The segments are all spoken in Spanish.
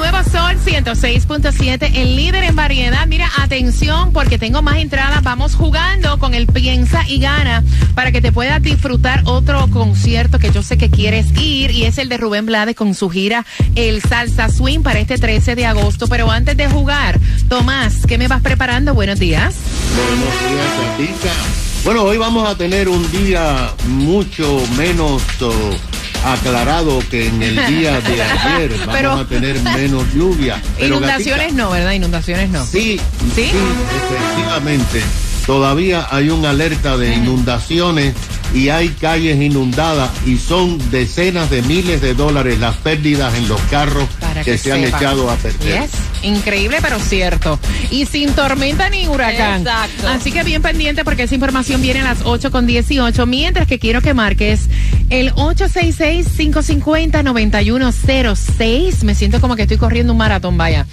Nuevo Sol 106.7, el líder en variedad. Mira, atención porque tengo más entradas. Vamos jugando con el Piensa y Gana para que te puedas disfrutar otro concierto que yo sé que quieres ir y es el de Rubén Blades con su gira El Salsa Swing para este 13 de agosto. Pero antes de jugar, Tomás, ¿qué me vas preparando? Buenos días. Buenos días. Bueno, hoy vamos a tener un día mucho menos oh, aclarado que en el día de ayer. Vamos Pero- a tener menos lluvia. Pero, Inundaciones no, ¿verdad? Inundaciones no. Sí, ¿Sí? sí, efectivamente. Todavía hay una alerta de inundaciones y hay calles inundadas y son decenas de miles de dólares las pérdidas en los carros Para que, que se han sepan. echado a perder. Yes. Increíble, pero cierto. Y sin tormenta ni huracán. Exacto. Así que bien pendiente porque esa información viene a las 8 con 18. Mientras que quiero que marques el 866-550-9106. Me siento como que estoy corriendo un maratón, vaya.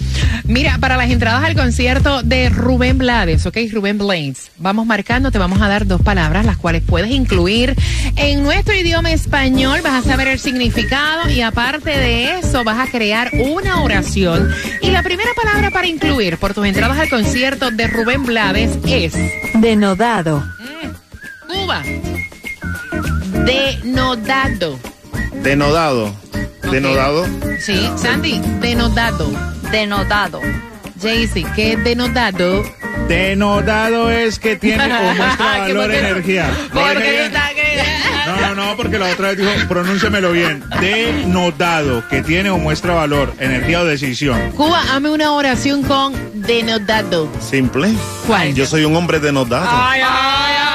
Mira, para las entradas al concierto de Rubén Blades, ¿ok? Rubén Blades. Vamos marcando, te vamos a dar dos palabras, las cuales puedes incluir en nuestro idioma español. Vas a saber el significado y aparte de eso, vas a crear una oración. Y la primera palabra para incluir por tus entradas al concierto de Rubén Blades es Denodado. Cuba. Denodado. Denodado. Ok. Denodado. Sí, Sandy, denodado. Denodado. Jaycee, ¿qué es denodado? Denodado es que tiene o muestra ¿Qué valor energía. Porque está. No, no, no, porque la otra vez dijo, pronúnciamelo bien. Denodado, que tiene o muestra valor, energía o decisión. Cuba, hazme una oración con denodado. Simple. ¿Cuál? Yo soy un hombre denodado, Ay, ay, ay,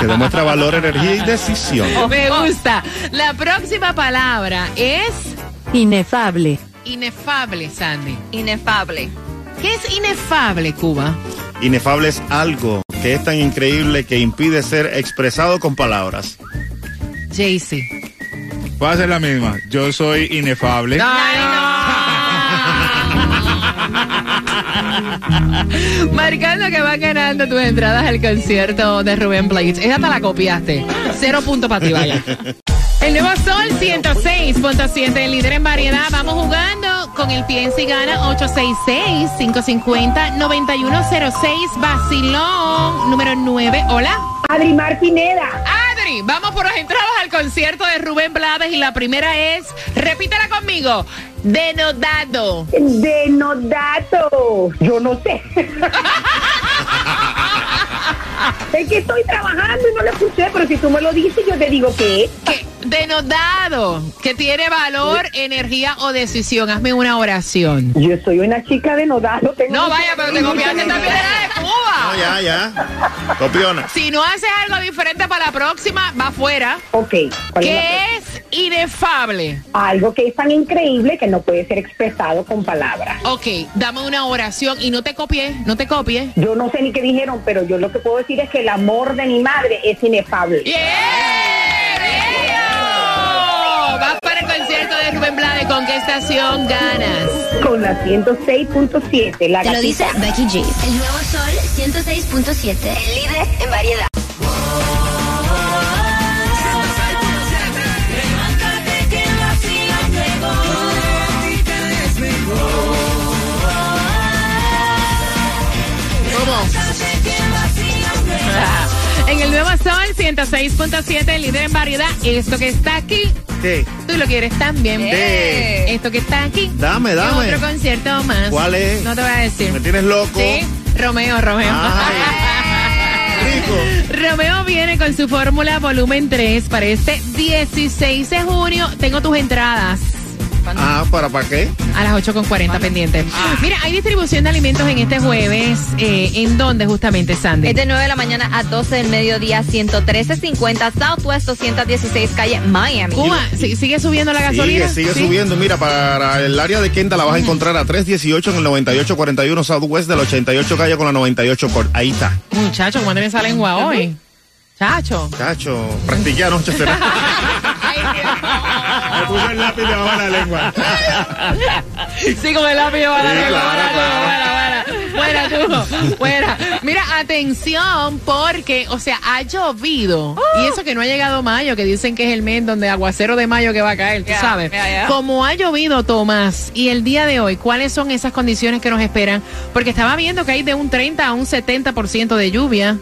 que demuestra valor, energía y decisión. Me gusta. La próxima palabra es Inefable. inefable, Sandy. Inefable. ¿Qué es inefable, Cuba? Inefable es algo que es tan increíble que impide ser expresado con palabras. Jaycee. Va a ser la misma. Yo soy inefable. Marcando que van ganando tus entradas al concierto de Rubén Blades. Esa te la copiaste. Cero punto para ti, vaya. El nuevo Sol 106.7, el líder en variedad. Vamos jugando con el Piensa y Gana 866-550-9106. Vacilón número 9. Hola. Adrimar Pineda. Adri, vamos por las entradas al concierto de Rubén Blades y la primera es, repítela conmigo, denodado. Denodato. Yo no sé. es que estoy trabajando y no lo escuché, pero si tú me lo dices, yo te digo que es. Denodado, que tiene valor, energía o decisión. Hazme una oración. Yo soy una chica denodado. Tengo No, vaya, pero te copiaste también de la de No, Cuba. ya, ya. Copiona. Si no haces algo diferente para la próxima, va afuera. Ok. ¿cuál es la ¿Qué es inefable? Algo que es tan increíble que no puede ser expresado con palabras. Ok, dame una oración y no te copies, no te copies. Yo no sé ni qué dijeron, pero yo lo que puedo decir es que el amor de mi madre es inefable. ¡Yeah! ¿Con qué estación ganas? Con la 106.7, la Te lo dice. Becky G. El nuevo Sol 106.7. El líder en variedad. Nuevo Sol 106.7, el líder en variedad. Esto que está aquí, tú lo quieres también. Esto que está aquí. Dame, es dame. otro concierto más. ¿Cuál es? No te voy a decir. Me tienes loco. Sí, Romeo, Romeo. Romeo viene con su fórmula volumen 3 para este 16 de junio. Tengo tus entradas. Ah, ¿para para qué? A las 8.40 pendiente. Ah. Mira, hay distribución de alimentos en este jueves. Eh, ¿En dónde justamente, Sandy? Es de 9 de la mañana a 12 del mediodía, 113.50 Southwest 216 calle Miami. Cuba, ¿sí- ¿sigue subiendo la gasolina? Sigue, sigue Sí. subiendo. Mira, para el área de Kenda la vas a encontrar a 318 en el 9841 Southwest del 88 calle con la 98 por ahí está. Muchacho, ¿cuándo me sale en Gua hoy? Chacho. Chacho, practiqué anoche. Me puse el lápiz debajo de la lengua. Sí, con el lápiz va a la lengua. Fuera, fuera, fuera. Fuera tú, fuera. Mira, atención, porque, o sea, ha llovido. Y eso que no ha llegado mayo, que dicen que es el mes donde aguacero de mayo que va a caer, tú sabes. Como ha llovido, Tomás, y el día de hoy, ¿cuáles son esas condiciones que nos esperan? Porque estaba viendo que hay de un 30 a un 70% de lluvia.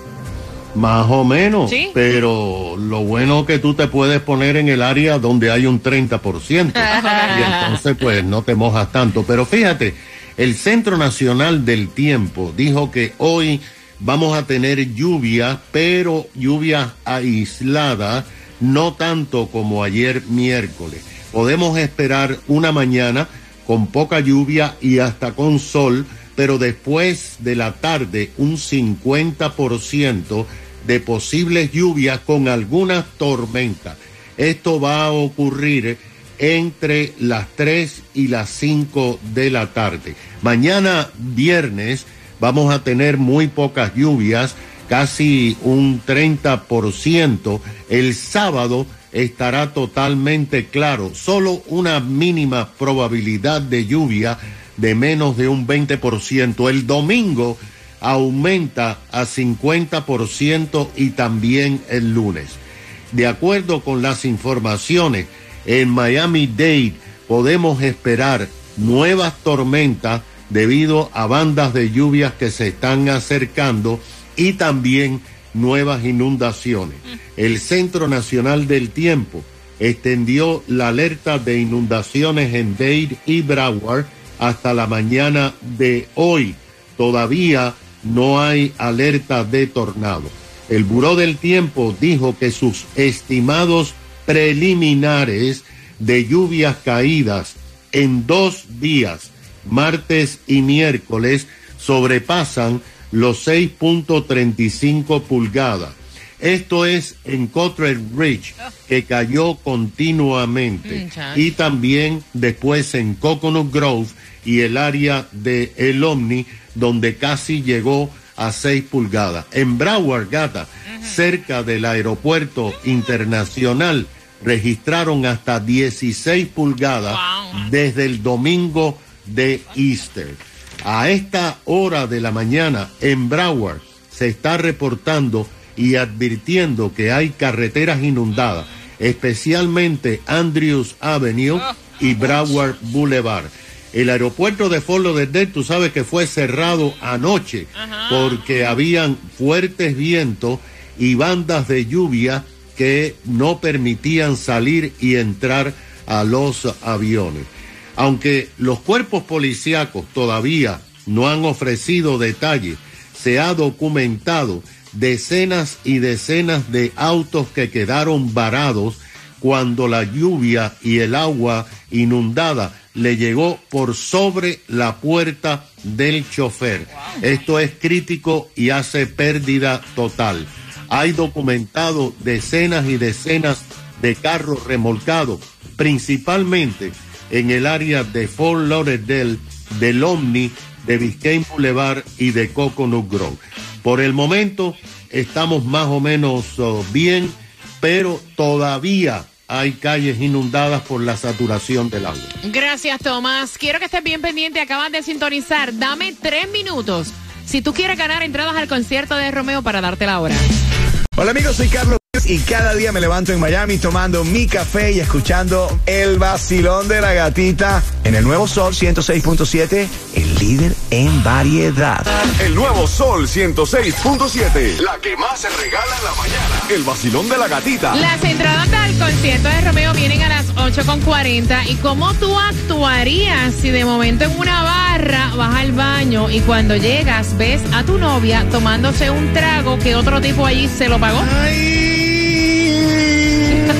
Más o menos, ¿Sí? pero lo bueno que tú te puedes poner en el área donde hay un 30%. y entonces pues no te mojas tanto. Pero fíjate, el Centro Nacional del Tiempo dijo que hoy vamos a tener lluvia, pero lluvia aislada, no tanto como ayer miércoles. Podemos esperar una mañana con poca lluvia y hasta con sol, pero después de la tarde un 50% de posibles lluvias con algunas tormentas. Esto va a ocurrir entre las 3 y las 5 de la tarde. Mañana viernes vamos a tener muy pocas lluvias, casi un 30%. El sábado estará totalmente claro, solo una mínima probabilidad de lluvia de menos de un 20%. El domingo aumenta a 50% y también el lunes. De acuerdo con las informaciones, en Miami-Dade podemos esperar nuevas tormentas debido a bandas de lluvias que se están acercando y también nuevas inundaciones. El Centro Nacional del Tiempo extendió la alerta de inundaciones en Dade y Broward hasta la mañana de hoy. Todavía no hay alerta de tornado. El Buró del Tiempo dijo que sus estimados preliminares de lluvias caídas en dos días, martes y miércoles, sobrepasan los 6.35 pulgadas. Esto es en Cottrell Ridge, que cayó continuamente. Muchacho. Y también después en Coconut Grove y el área de El Omni, donde casi llegó a 6 pulgadas. En Broward, Gata, cerca del aeropuerto internacional, registraron hasta 16 pulgadas desde el domingo de Easter. A esta hora de la mañana en Broward se está reportando y advirtiendo que hay carreteras inundadas, especialmente Andrews Avenue y Broward Boulevard. El aeropuerto de Fort Lauderdale, tú sabes que fue cerrado anoche porque habían fuertes vientos y bandas de lluvia que no permitían salir y entrar a los aviones. Aunque los cuerpos policíacos todavía no han ofrecido detalles, se ha documentado decenas y decenas de autos que quedaron varados cuando la lluvia y el agua inundada le llegó por sobre la puerta del chofer. Esto es crítico y hace pérdida total. Hay documentado decenas y decenas de carros remolcados, principalmente en el área de Fort Lauderdale, del Omni, de Biscayne Boulevard y de Coconut Grove. Por el momento estamos más o menos oh, bien, pero todavía hay calles inundadas por la saturación del agua. Gracias, Tomás. Quiero que estés bien pendiente. Acaban de sintonizar. Dame tres minutos. Si tú quieres ganar entradas al concierto de Romeo para darte la hora. Hola amigos, soy Carlos y cada día me levanto en Miami tomando mi café y escuchando el vacilón de la gatita en el nuevo Sol 106.7, el líder en variedad. El nuevo Sol 106.7. La que más se regala en la mañana. El vacilón de la gatita. Las entradas al concierto de Romeo vienen a las 8.40. ¿Y cómo tú actuarías si de momento en una barra vas al baño y cuando llegas ves a tu novia tomándose un trago que otro tipo allí se lo pagó?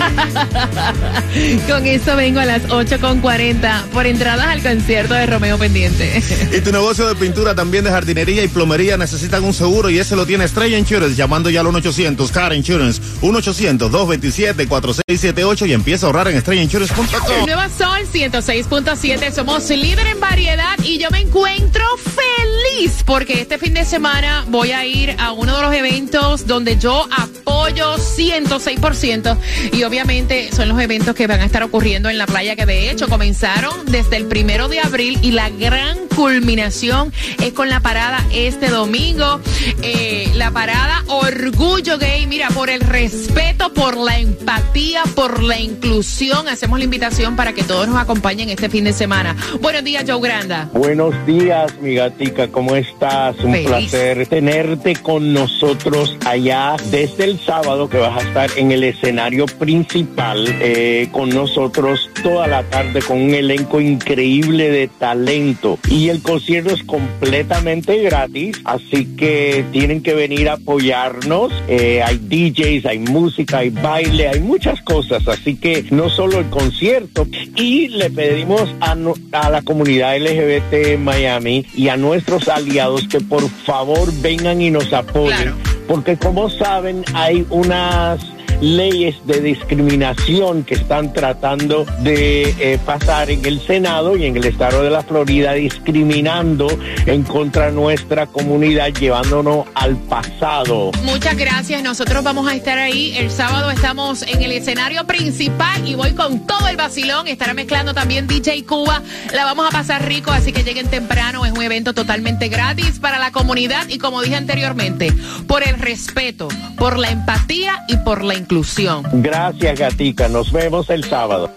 Con eso vengo a las 8.40 por entradas al concierto de Romeo Pendiente. Y tu negocio de pintura, también de jardinería y plomería necesitan un seguro y ese lo tiene Estrella Insurance llamando ya al 1-800 Car Insurance 1-800-227-4678 y empieza a ahorrar en estrellainsurance.com. Nueva Sol 106.7, somos líder en variedad y yo me encuentro feliz porque este fin de semana voy a ir a uno de los eventos donde yo apoyo 106% y obviamente son los eventos que van a estar ocurriendo en la playa que de hecho comenzaron desde el primero de abril y la gran culminación es con la parada este domingo, eh, la parada Orgullo Gay, mira, por el respeto, por la empatía, por la inclusión, hacemos la invitación para que todos nos acompañen este fin de semana. Buenos días, Joe Granda. Buenos días, mi gatica, ¿cómo estás? Un Feliz. placer tenerte con nosotros allá desde el sábado que vas a estar en el escenario principal eh, con nosotros toda la tarde con un elenco increíble de talento. Y el concierto es completamente gratis, así que tienen que venir a apoyarnos. Eh, hay DJs, hay música, hay baile, hay muchas cosas, así que no solo el concierto. Y le pedimos a, no- a la comunidad LGBT Miami y a nuestros aliados que por favor vengan y nos apoyen, porque como saben hay unas leyes de discriminación que están tratando de eh, pasar en el Senado y en el estado de la Florida, discriminando en contra de nuestra comunidad, llevándonos al pasado. Muchas gracias. Nosotros vamos a estar ahí. El sábado estamos en el escenario principal y voy con todo el vacilón. Estará mezclando también DJ Cuba. La vamos a pasar rico, así que lleguen temprano. Es un evento totalmente gratis para la comunidad y como dije anteriormente, por el respeto, por la empatía y por la inclusión. Gracias, Gatica. Nos vemos el sábado.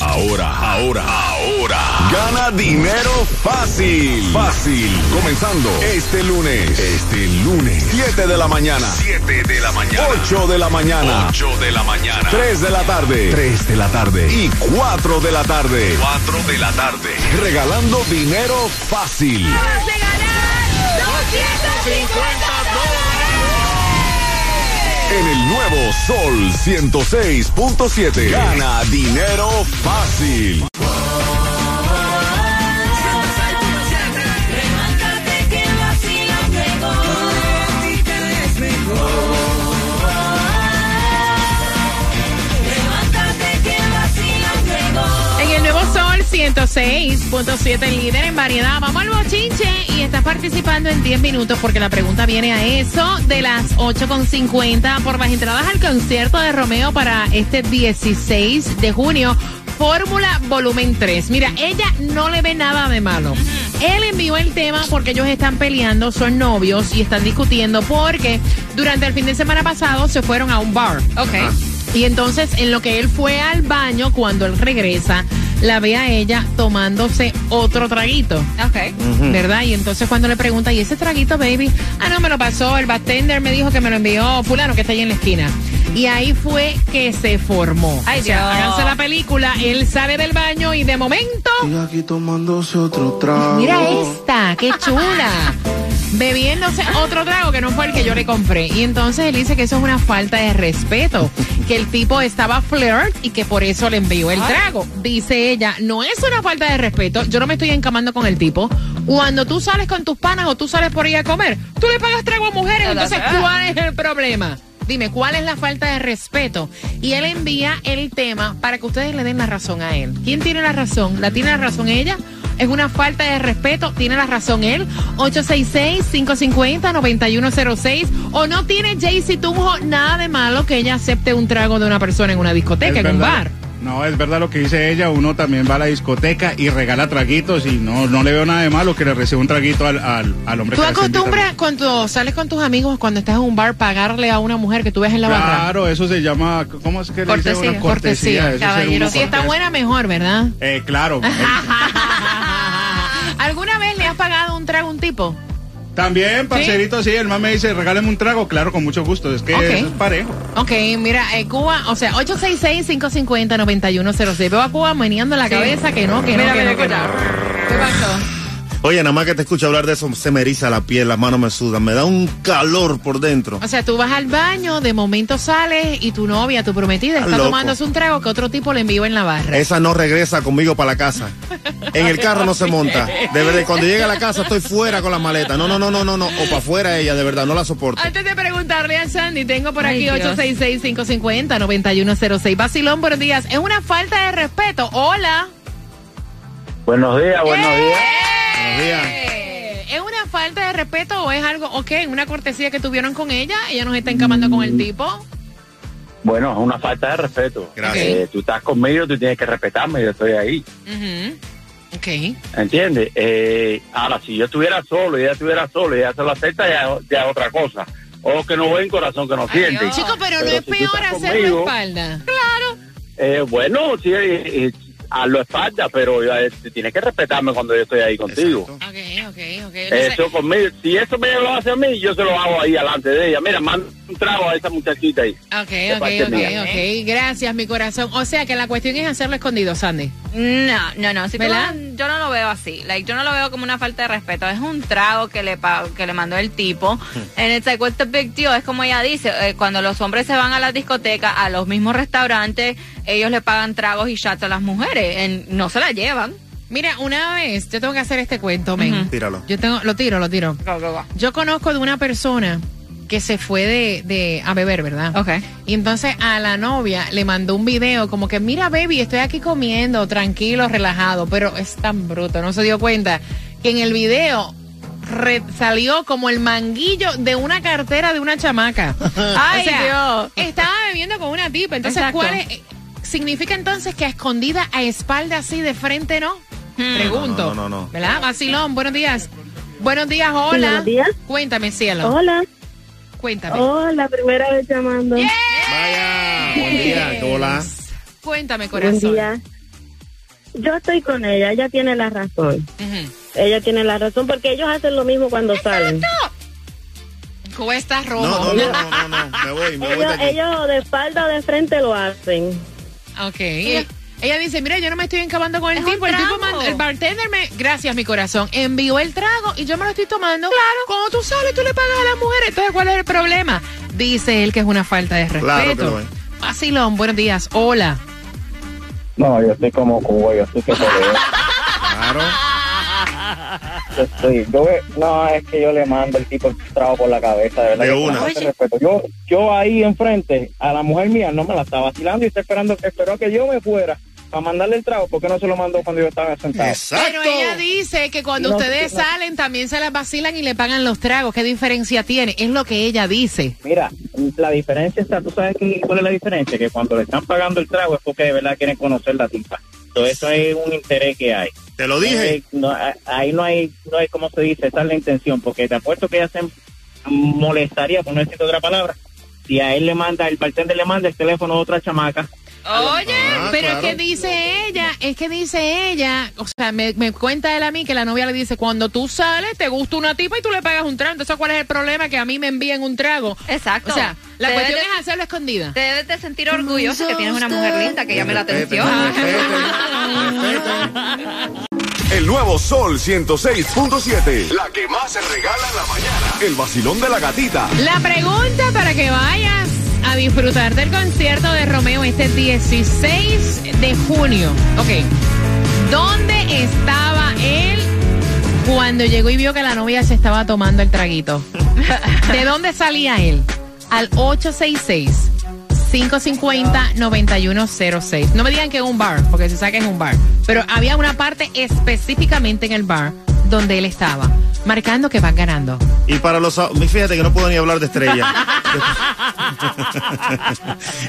Ahora, ahora, ahora. Gana dinero fácil. Fácil. Comenzando este lunes. Este lunes. 7 de la mañana. 7 de la mañana. 8 de la mañana. 8 de la mañana. 3 de la tarde. 3 de la tarde. Y 4 de la tarde. 4 de la tarde. Regalando dinero fácil. En el nuevo Sol 106.7. Gana dinero fácil. 106.7, líder en variedad. Vamos al bochinche y estás participando en 10 minutos porque la pregunta viene a eso de las 8.50 por las entradas al concierto de Romeo para este 16 de junio. Fórmula Volumen 3. Mira, ella no le ve nada de malo. Él envió el tema porque ellos están peleando, son novios y están discutiendo porque durante el fin de semana pasado se fueron a un bar. Ok. Y entonces, en lo que él fue al baño, cuando él regresa, la ve a ella tomándose otro traguito. Ok. ¿Verdad? Y entonces cuando le pregunta, ¿y ese traguito, baby? Ah, no, me lo pasó, el bartender me dijo que me lo envió fulano que está ahí en la esquina. Y ahí fue que se formó. Ay, o sea, Dios. háganse la película, él sale del baño y de momento... aquí tomándose otro trago. Mira esta, qué chula. Bebiéndose otro trago que no fue el que yo le compré. Y entonces él dice que eso es una falta de respeto. Que el tipo estaba flirt y que por eso le envió el trago. Dice ella, no es una falta de respeto. Yo no me estoy encamando con el tipo. Cuando tú sales con tus panas o tú sales por ahí a comer, tú le pagas trago a mujeres. Entonces, ¿cuál es el problema? Dime, ¿cuál es la falta de respeto? Y él envía el tema para que ustedes le den la razón a él. ¿Quién tiene la razón? ¿La tiene la razón ella? ¿Es una falta de respeto? ¿Tiene la razón él? 866-550-9106. ¿O no tiene Jaycee Tunjo nada de malo que ella acepte un trago de una persona en una discoteca, en un bar? No, es verdad lo que dice ella. Uno también va a la discoteca y regala traguitos y no, no le veo nada de malo que le reciba un traguito al, al, al hombre ¿Tú que acostumbras cuando sales con tus amigos, cuando estás en un bar, pagarle a una mujer que tú ves en la barra? Claro, eso se llama, ¿cómo es que le dice Cortesía. una cortesía? Ser uno Si está buena, mejor, ¿verdad? Eh, claro. ¿Alguna vez le has pagado un trago a un tipo? También, parcerito, sí, el man me dice, regáleme un trago, claro, con mucho gusto, es que Ok. eso es parejo. Ok, mira, eh, Cuba, o sea, 866-550-9106. Veo a Cuba meneando la Sí. cabeza que no, que no, Mira, que mira, no, que no. ¿Qué pasó? Oye, nada más que te escucho hablar de eso, se me eriza la piel, las manos me sudan, me da un calor por dentro. O sea, tú vas al baño, de momento sales y tu novia, tu prometida, Está está loco. tomándose un trago que otro tipo le envió en la barra. Esa no regresa conmigo para la casa. En el carro no se monta. De verdad, cuando llega a la casa estoy fuera con la maleta. No, no, no, no, no, no. O para afuera ella, de verdad, no la soporto. Antes de preguntarle a Sandy, tengo por Ay, aquí Dios. 866-550-9106. Basilón, buenos días. Es una falta de respeto. Hola. Buenos días, buenos días. Buenos días. Respeto o es algo, ok, una cortesía que tuvieron con ella? ¿Ella nos está encamando con el tipo? Bueno, es una falta de respeto. Gracias. Eh, tú estás conmigo, tú tienes que respetarme, yo estoy ahí. Ujú. Ok. ¿Entiendes? Eh, ahora, si yo estuviera solo y ella estuviera solo y ella se lo acepta, ya, ya es otra cosa. O que no ven corazón que no siente. Chico, pero, no Pero es si peor hacerlo espalda. Claro. Eh, bueno, sí, eh, a lo espalda, pero eh, tienes que respetarme cuando yo estoy ahí contigo. Ok, ok, ok. Eso conmigo, si eso me lo hace a mí, yo se lo hago ahí delante de ella. Mira, manda un trago a esa muchachita ahí. Ok, ok, ok, mía. ok. Gracias, mi corazón. O sea que la cuestión es hacerlo escondido, Sandy. No, no, no. Si ¿Verdad? yo no lo veo así. Like, yo no lo veo como una falta de respeto. Es un trago que le que le mandó el tipo. And it's like, what's the big deal? Es como ella dice, eh, cuando los hombres se van a las discotecas, a los mismos restaurantes, ellos le pagan tragos y shots a las mujeres. No se la llevan. Mira, una vez, yo tengo que hacer este cuento, men. Tíralo. Yo tengo, lo tiro, lo tiro. Go, go, go. Yo conozco de una persona que se fue de, de a beber, ¿verdad? Ok. Y entonces a la novia le mandó un video como que, mira, baby, estoy aquí comiendo, tranquilo, relajado, pero es tan bruto, no se dio cuenta que en el video re- salió como el manguillo de una cartera de una chamaca. Ay, o sea, Dios. estaba bebiendo con una tipa. Entonces, Exacto. ¿cuál es? eh, ¿Significa entonces que a escondida, a espalda así de frente no? Pregunto. No, no, no, no. ¿Verdad? Vacilón, buenos días. Buenos días, hola. buenos días. Cuéntame, cielo. Hola, Cuéntame. hola, primera vez llamando. Vaya. Buen día. Hola. Cuéntame, Buen corazón. día. Yo estoy con ella, ella tiene la razón. Ella tiene la razón porque ellos hacen lo mismo cuando salen. ¿Cómo estás, rojo? No, no, no, no, no. Me voy, me voy de Ellos, aquí. ellos de espalda o de frente lo hacen. Ok. Ella, ella dice, mira, yo no me estoy encabando con el Es tipo. El tipo mandó, el bartender me, gracias mi corazón, envió el trago y yo me lo estoy tomando. Claro. Cuando tú sales, tú le pagas a las mujeres. Entonces, ¿cuál es el problema? Dice él que es una falta de respeto. Claro que lo es. Vacilón, buenos días. Hola. No, yo estoy como Cuba, yo estoy que Claro. Yo estoy, yo, no, es que yo le mando el tipo el trago por la cabeza, de verdad. De una. respeto. Yo, yo ahí enfrente a la mujer mía no me la estaba vacilando y está esperando, esperó que yo me fuera para mandarle el trago porque no se lo mandó cuando yo estaba sentado. Exacto. Pero ella dice que cuando No, ustedes no. salen también se las vacilan y le pagan los tragos. ¿Qué diferencia tiene? Es lo que ella dice. Mira, la diferencia está, tú sabes qué- cuál es la diferencia, que cuando le están pagando el trago es porque de verdad quieren conocer la tipa. Entonces eso es un interés que hay. Te lo dije. No, a- ahí no hay, no hay como se dice, esa es la intención, porque te apuesto que ella se molestaría, por no decir otra palabra, si a él le manda, el bartender le manda el teléfono a otra chamaca. Oye, Ah, pero claro. es que dice ella, es que dice ella, o sea, me, me cuenta él a mí que la novia le dice, cuando tú sales, te gusta una tipa y tú le pagas un trago. Entonces, ¿cuál es el problema? Que a mí me envíen un trago. Exacto. O sea, la Te cuestión de- es hacerlo escondida. Te debes de sentir orgullosa que tienes una mujer linda que llame la atención. El nuevo Sol 106.7. La que más se regala en la mañana. El vacilón de la gatita. La pregunta para que vayas a disfrutar del concierto de Romeo este 16 de junio. Ok. ¿Dónde estaba él cuando llegó y vio que la novia se estaba tomando el traguito? ¿De dónde salía él? Al 866 550-9106. No me digan que es un bar, porque se saca en un bar. Pero había una parte específicamente en el bar donde él estaba, marcando que van ganando. Y para los ahor- fíjate que no puedo ni hablar de estrella.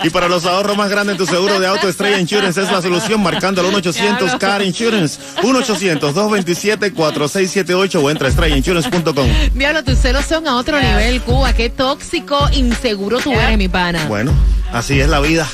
y para los ahorros más grandes en tu seguro de auto Estrella Insurance es la solución marcando al 1-800 Car Insurance 1-800-227-4678 o entra a estrellainsurance.com. Diablo, tus celos son a otro nivel, Cuba. Qué tóxico, inseguro tú eres, mi pana. Bueno, así es la vida.